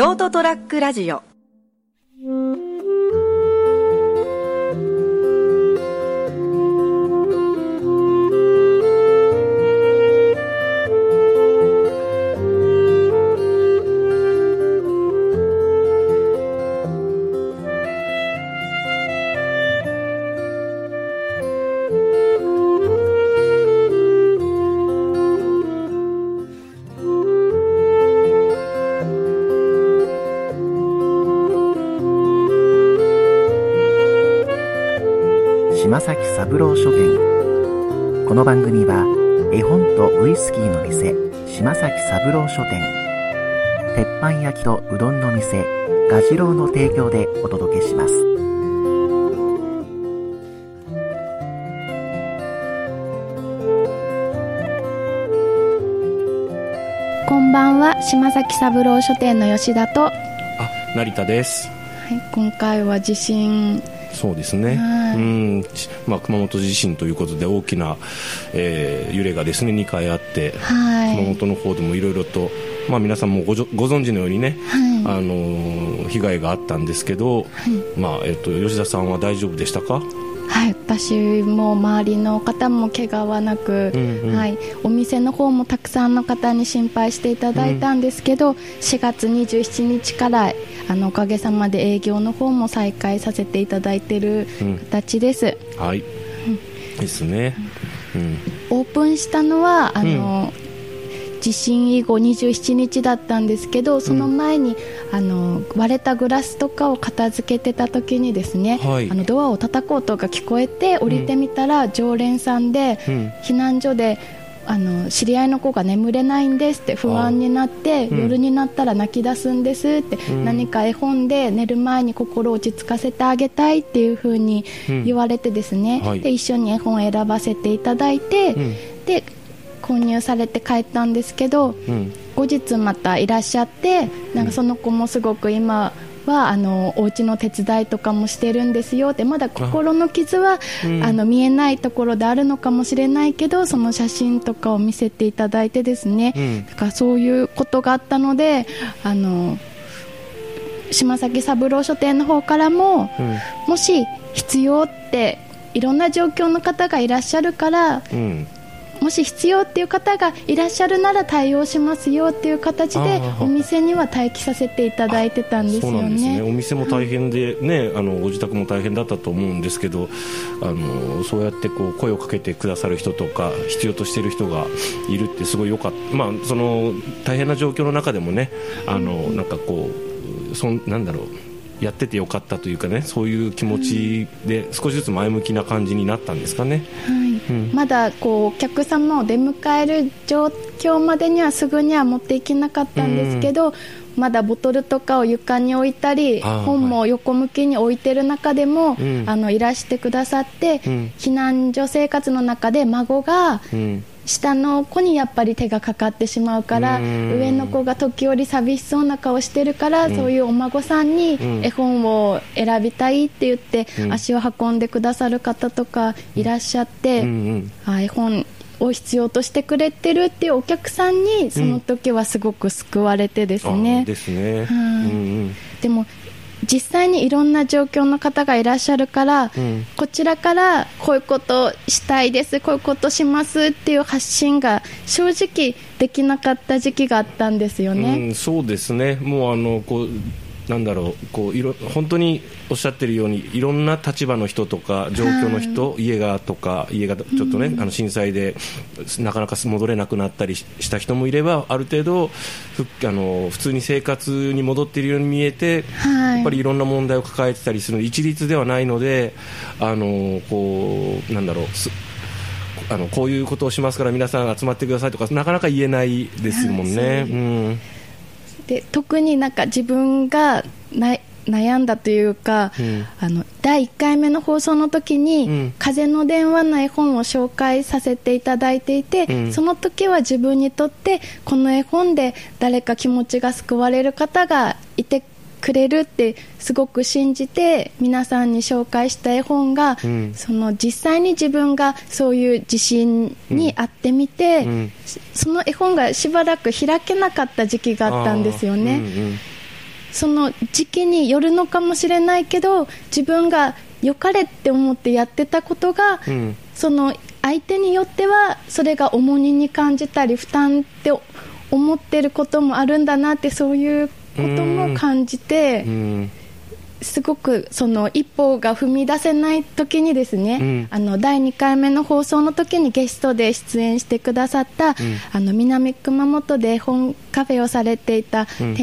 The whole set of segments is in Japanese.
ショートトラックラジオ。三郎書店。この番組は絵本とウイスキーの店島崎三郎書店。鉄板焼きとうどんの店ガジロウの提供でお届けします。こんばんは島崎三郎書店の吉田と、はあ成田です。い、今回は地震そうですね、はい。うん。ちまあ、熊本地震ということで大きな、えー揺れがですね2回あって、はい。熊本の方でもいろいろと、まあ、皆さんもごじょご存知のようにね、はあのー被害があったんですけど、まあえっと吉田さんは大丈夫でしたか？はい、私も周りの方も怪我はなく、うんうん。はい、お店の方もたくさんの方に心配していただいたんですけど、4月27日からあのおかげさまで営業の方も再開させていただいているうん。形です、はい、ですね、うん。オープンしたのはあの、地震以後27日だったんですけどその前に、あの割れたグラスとかを片付けてた時にですね、はい。あのドアを叩く音が聞こえて降りてみたら、常連さんで、うん。避難所であの知り合いの子が眠れないんですって不安になって、うん。夜になったら泣き出すんですって、ん。何か絵本で寝る前に心を落ち着かせてあげたいっていう風にうん。言われてですね、はい。で一緒に絵本を選ばせていただいて、うん。で購入されて帰ったんですけどうん。後日またいらっしゃってなんかその子もすごく今はあのお家の手伝いとかもしてるんですよってまだ心の傷はうん。あの見えないところであるのかもしれないけどその写真とかを見せていただいてですね、うん。だからそういうことがあったのであの島崎三郎書店の方からも、うん。もし必要っていろんな状況の方がいらっしゃるからうんもし必要っていう方がいらっしゃるなら対応しますよっていう形でお店には待機させていただいてたんですそうよなんですね、ね。お店も大変で、ねあのご自宅も大変だったと思うんですけどあのそうやってこう声をかけてくださる人とか必要としている人がいるってすごいよかった、まあ、その大変な状況の中でもねあのなんかこうそんなんだろうやっててよかったというかねそういう気持ちで少しずつ前向きな感じになったんですかね。はいうん。まだこうお客様を出迎える状況までにはすぐには持っていけなかったんですけど、まだボトルとかを床に置いたり本も横向きに置いてる中でも、うん。あのいらしてくださって、うん。避難所生活の中で孫がうん下の子にやっぱり手がかかってしまうからうん。上の子が時折寂しそうな顔してるから、うん。そういうお孫さんにうん。絵本を選びたいって言って、うん。足を運んでくださる方とかいらっしゃって、うん。絵本を必要としてくれてるっていうお客さんにその時はすごく救われてですあね、ですね。はい。うんうん。でも実際にいろんな状況の方がいらっしゃるから、うんこちらからこういうことしたいですこういうことしますっていう発信が正直できなかった時期があったんですよね。うん、そうですね、もうあのこうなんだろうこういろ本当におっしゃってるようにいろんな立場の人とか状況の人、家がとか家がちょっとね、あの震災でなかなか戻れなくなったりしした人もいればある程度ふあの普通に生活に戻っているように見えて、はい。やっぱりいろんな問題を抱えてたりする一律ではないのであのこうなんだろうすあのこういうことをしますから皆さん集まってくださいとかなかなか言えないですもんね。はいうんで特になんか自分がな悩んだというか、うん。あの第1回目の放送の時に、うん。風の電話の絵本を紹介させていただいていて、うん。その時は自分にとってこの絵本で誰か気持ちが救われる方がいてくれるってすごく信じて皆さんに紹介した絵本が、うん。その実際に自分がそういう地震に遭ってみて、うん。その絵本がしばらく開けなかった時期があったんですよね。うんうんその時期によるのかもしれないけど自分が良かれって思ってやってたことが、うん。その相手によってはそれが重荷に感じたり負担って思ってることもあるんだなってそういうことも感じてうんすごくその一歩が踏み出せない時にですね、うん。あの第2回目の放送の時にゲストで出演してくださった、あの南熊本で絵本カフェをされていた、うん。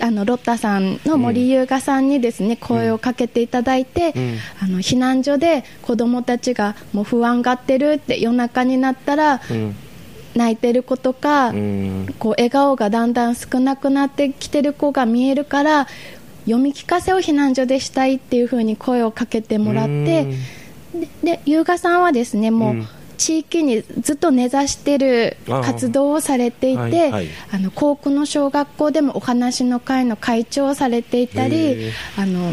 あのロッタさんの森優雅さんにですね、声をかけていただいて、うん。あの避難所で子どもたちがもう不安がってるって夜中になったらうん泣いてる子とか、うん。こう笑顔がだんだん少なくなってきてる子が見えるから読み聞かせを避難所でしたいっていう風に声をかけてもらってでで優雅さんはですねもう、うん。地域にずっと根ざしてるああ。活動をされていて、はいはい。あの校区の小学校でもお話の会の会長をされていたへりえ。あの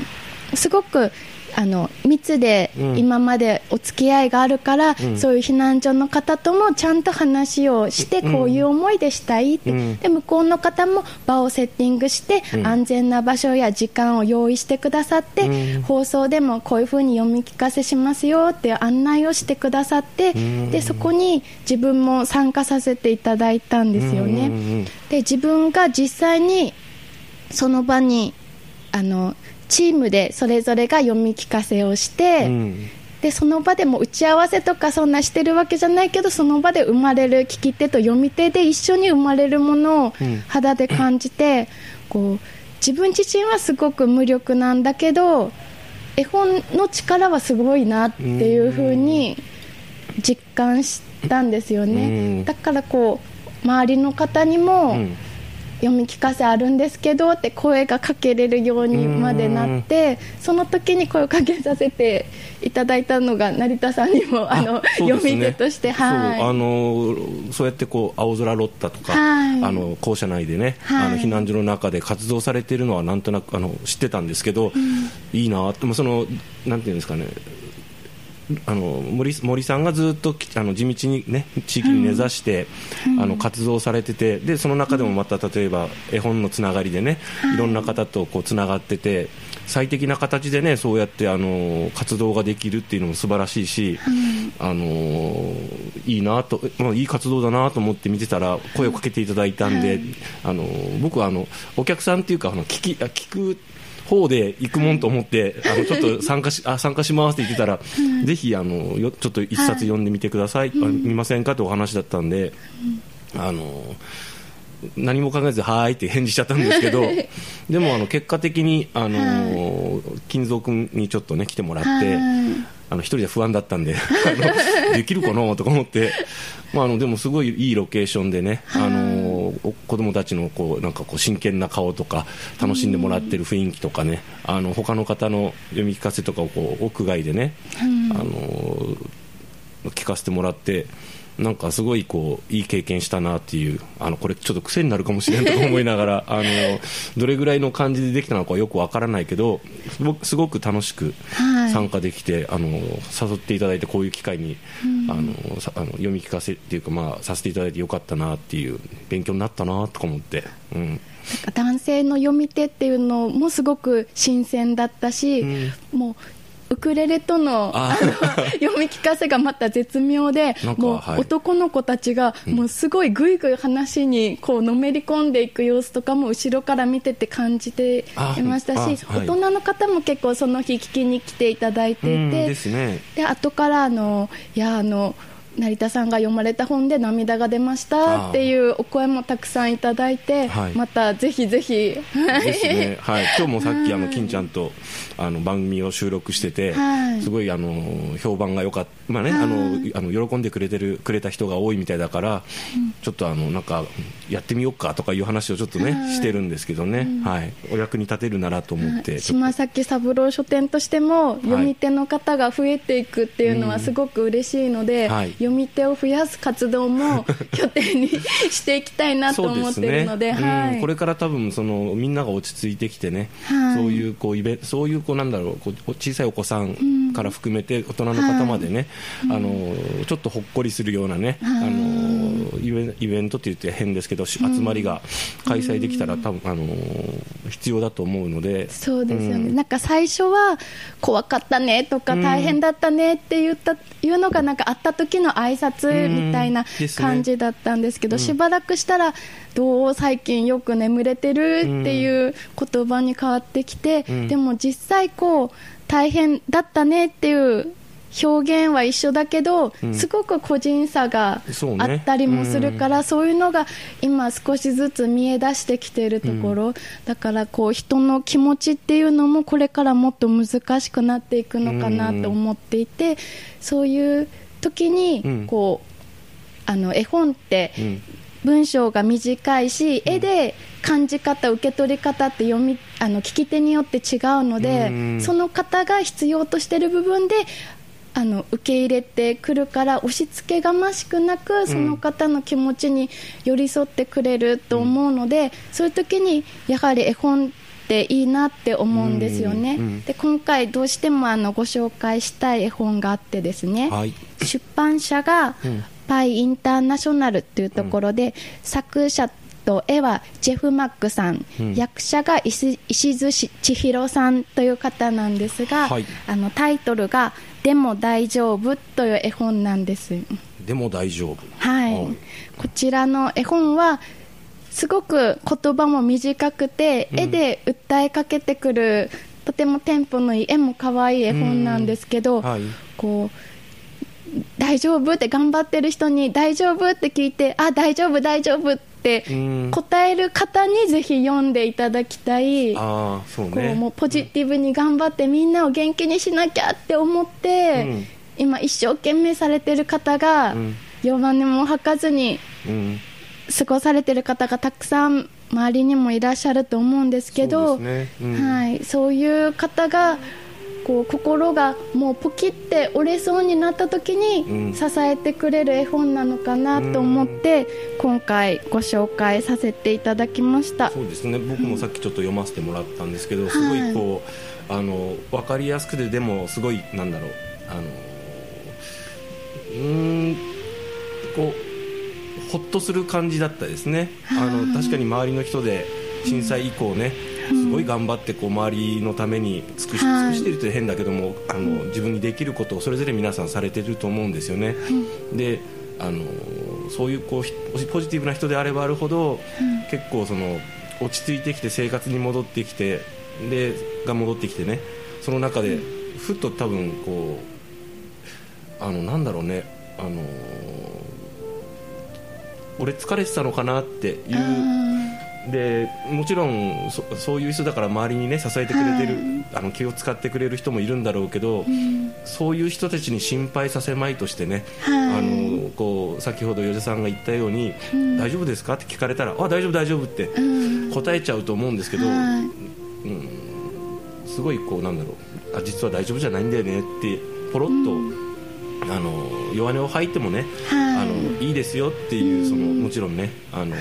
すごくあの密でうん。今までお付き合いがあるから、うん。そういう避難所の方ともちゃんと話をして、うん。こういう思いでしたいって、うん。で向こうの方も場をセッティングして、うん。安全な場所や時間を用意してくださって、うん。放送でもこういうふうに読み聞かせしますよって案内をしてくださって、ん。でそこに自分も参加させていただいたんですよね。で自分が実際にその場にあのチームでそれぞれが読み聞かせをして、うん。でその場でも打ち合わせとかそんなしてるわけじゃないけどその場で生まれる聞き手と読み手で一緒に生まれるものをうん。肌で感じて、こう自分自身はすごく無力なんだけど絵本の力はすごいなっていうふうに実感したんですよね、うん。だからこう周りの方にも、うん読み聞かせあるんですけどって声がかけれるようにまでなってその時に声をかけさせていただいたのが成田さんにもあのね。読み手としてはい。そうあのそうやってこう青空ロッタとか、はい。あの校舎内でね、はい。あの避難所の中で活動されているのはなんとなくあの知ってたんですけど、いいなってそのなんていうんですかねあの森森さんがずっときあの地道に、ね、地域に根ざして、あの活動されててでその中でもまた例えば絵本のつながりでね、い、ろんな方とこうつながってて最適な形でねそうやってあの活動ができるっていうのも素晴らしいし、あのいいなと、まあ、いい活動だなと思って見てたら声をかけていただいたんで、あの僕はあのお客さんっていうかあの聞きあ聞く方で行くもんと思って、あのちょっと参加しあ参加しますって言ってたら、ぜひあのよちょっと一冊読んでみてください、あ見ませんか？とお話だったんで、あの何も考えず、はーいって返事しちゃったんですけど、でもあの結果的に、あの金蔵君にちょっとね、来てもらって、はい。あの一人で不安だったんで、できるかな？とか思って、まあ、あのでもすごいいいロケーションでね、あのお子供たちのこうなんかこう真剣な顔とか、楽しんでもらってる雰囲気とかね、あの他の方の読み聞かせとかをこう屋外でね、あの聞かせてもらって。なんかすごいこういい経験したなっていうあのこれちょっと癖になるかもしれんとか思いながら あのどれぐらいの感じでできたのかよくわからないけどすごすごく楽しくはい参加できて、あの誘っていただいてこういう機会に、あのさあの読み聞かせっていうか、まあ、させていただいてよかったなっていう勉強になったなとか思って、うん、男性の読み手っていうのもすごく新鮮だったし、もうウクレレとのああの読み聞かせがまた絶妙でもうはい。男の子たちがもうすごいぐいぐい話にこうのめり込んでいく様子とかも後ろから見てて感じていましたし、あはい。大人の方も結構その日聞きに来ていただいていて、うんですね。で後からあのいやあの成田さんが読まれた本で涙が出ましたっていうお声もたくさんいただいて、はい。またぜひぜひ、はいですね、はい、今日もさっきあの金ちゃんとあの番組を収録してて、はい。すごいあの評判が良かった、まあね、あのあの喜んでくれてるくれた人が多いみたいだから、ちょっとあのなんかやってみようかとかいう話をちょっとね、してるんですけどね、はい、お役に立てるならと思って、島崎三郎書店としても読み手の方が増えていくっていうのはすごく嬉しいので、はい読み手を増やす活動も 拠点にしていきたいなと思ってるので、ね。はい。うんこれから多分そのみんなが落ち着いてきてね、はい。そういうこうイベそういうこうなんだろうこう小さいお子さんから含めて大人の方までね、あのちょっとほっこりするようなね、はい。あのイベンイベントって言って変ですけど、し集まりが開催できたら多分あの必要だと思うので。そうですよね、うん。なんか最初は怖かったねとかうん。大変だったねって言った、いうのがなんか会った時の挨拶みたいな感じだったんですけど、しばらくしたらどう最近よく眠れてるっていう言葉に変わってきて、うん。でも実際こう大変だったねっていう表現は一緒だけど、うん。すごく個人差がそうねあったりもするから、そういうのが今少しずつ見え出してきているところ、だからこう人の気持ちっていうのもこれからもっと難しくなっていくのかなと思っていて、そういう時うん。にこう、あの絵本ってうん。文章が短いし、絵で感じ方、受け取り方って読みあの聞き手によって違うので、うん。その方が必要としている部分であの受け入れてくるから押し付けがましくなくその方の気持ちに寄り添ってくれると思うので、そういう時にやはり絵本っていいなって思うんですよね。うん。うん。で今回どうしてもあのご紹介したい絵本があってですね、はい出版社がうん。パイインターナショナルというところで、作者と絵はジェフ・マックさん、うん。役者が石石津千尋さんという方なんですが、はい。あのタイトルが「でも大丈夫」という絵本なんです。でも大丈夫。はい、はい。こちらの絵本はすごく言葉も短くて、うん。絵で訴えかけてくるとてもテンポのいい絵も可愛い絵本なんですけど、はい。こう大丈夫って頑張ってる人に大丈夫って聞いてあ大丈夫大丈夫ってうん。答える方にぜひ読んでいただきたい、ああそうこうねもうポジティブに頑張ってみんなを元気にしなきゃって思って、うん。今一生懸命されてる方が、うん。弱音も吐かずにうん。過ごされてる方がたくさん周りにもいらっしゃると思うんですけどそううん。はい、そういう方がこう心がもうポキって折れそうになった時うん。に支えてくれる絵本なのかなと思って今回ご紹介させていただきました。そうですね。僕もさっきちょっと読ませてもらったんですけど、すごいこうあの分かりやすくてでもすごいなんだろう。あのうーんこうほっとする感じだったですね。あ。の確かに周りの人で震災以降ね、すごい頑張ってこう周りのために尽くしはい。尽くしてると変だけどもあの自分にできることをそれぞれ皆さんされてると思うんですよね。であのそういうこうひポジティブな人であればあるほど、結構その落ち着いてきて生活に戻ってきてでが戻ってきてねその中でふっと多分こうあのなんだろうねあの俺疲れてたのかなっていうでもちろんそそういう人だから周りにね支えてくれてる、あの気を使ってくれる人もいるんだろうけど、そういう人たちに心配させまいとしてね、はい。あのこう先ほど与田さんが言ったように、大丈夫ですか？って聞かれたらあ大丈夫大丈夫って答えちゃうと思うんですけど、はい。すごいこうなんだろう。あ実は大丈夫じゃないんだよねってポロッと、あの弱音を吐いてもね、はい。あのいいですよっていうそのもちろんねあの、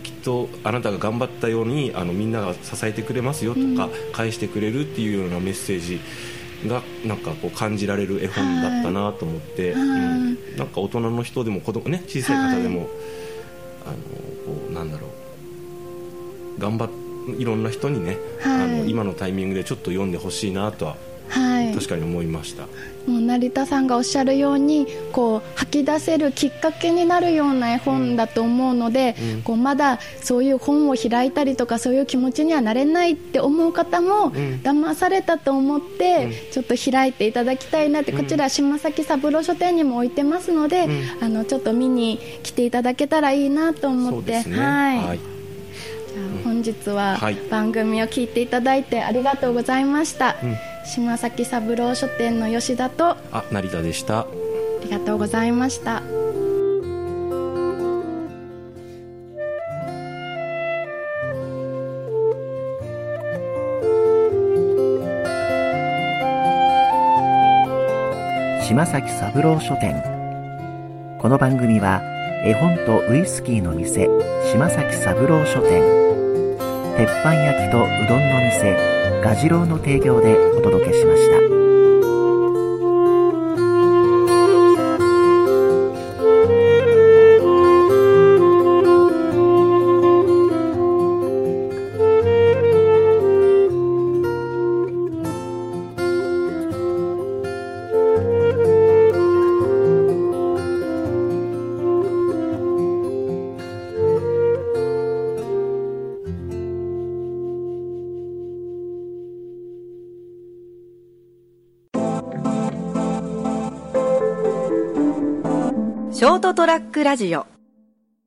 きっとあなたが頑張ったようにあのみんなが支えてくれますよとか、返してくれるっていうようなメッセージがなんかこう感じられる絵本だったなと思って、うん。なんか大人の人でも子供ね小さい方でも、あのこうなんだろう。頑張っいろんな人にね、はい。あの今のタイミングでちょっと読んでほしいなとははい。確かに思いました。もう成田さんがおっしゃるようにこう吐き出せるきっかけになるような絵本だと思うので、こうまだそういう本を開いたりとかそういう気持ちにはなれないって思う方も、騙されたと思って、ちょっと開いていただきたいなって、こちら島崎三郎書店にも置いてますので、あのちょっと見に来ていただけたらいいなと思って。ね。はい。はい。本日ははい。番組を聞いていただいてありがとうございました、うん島崎三郎書店の吉田とああ成田でした。りがとうございました。島崎三郎書店。この番組は絵本とウイスキーの店島崎三郎書店。鉄板焼きとうどんの店ラジロウの提供でお届けしました。トトラックラジオ。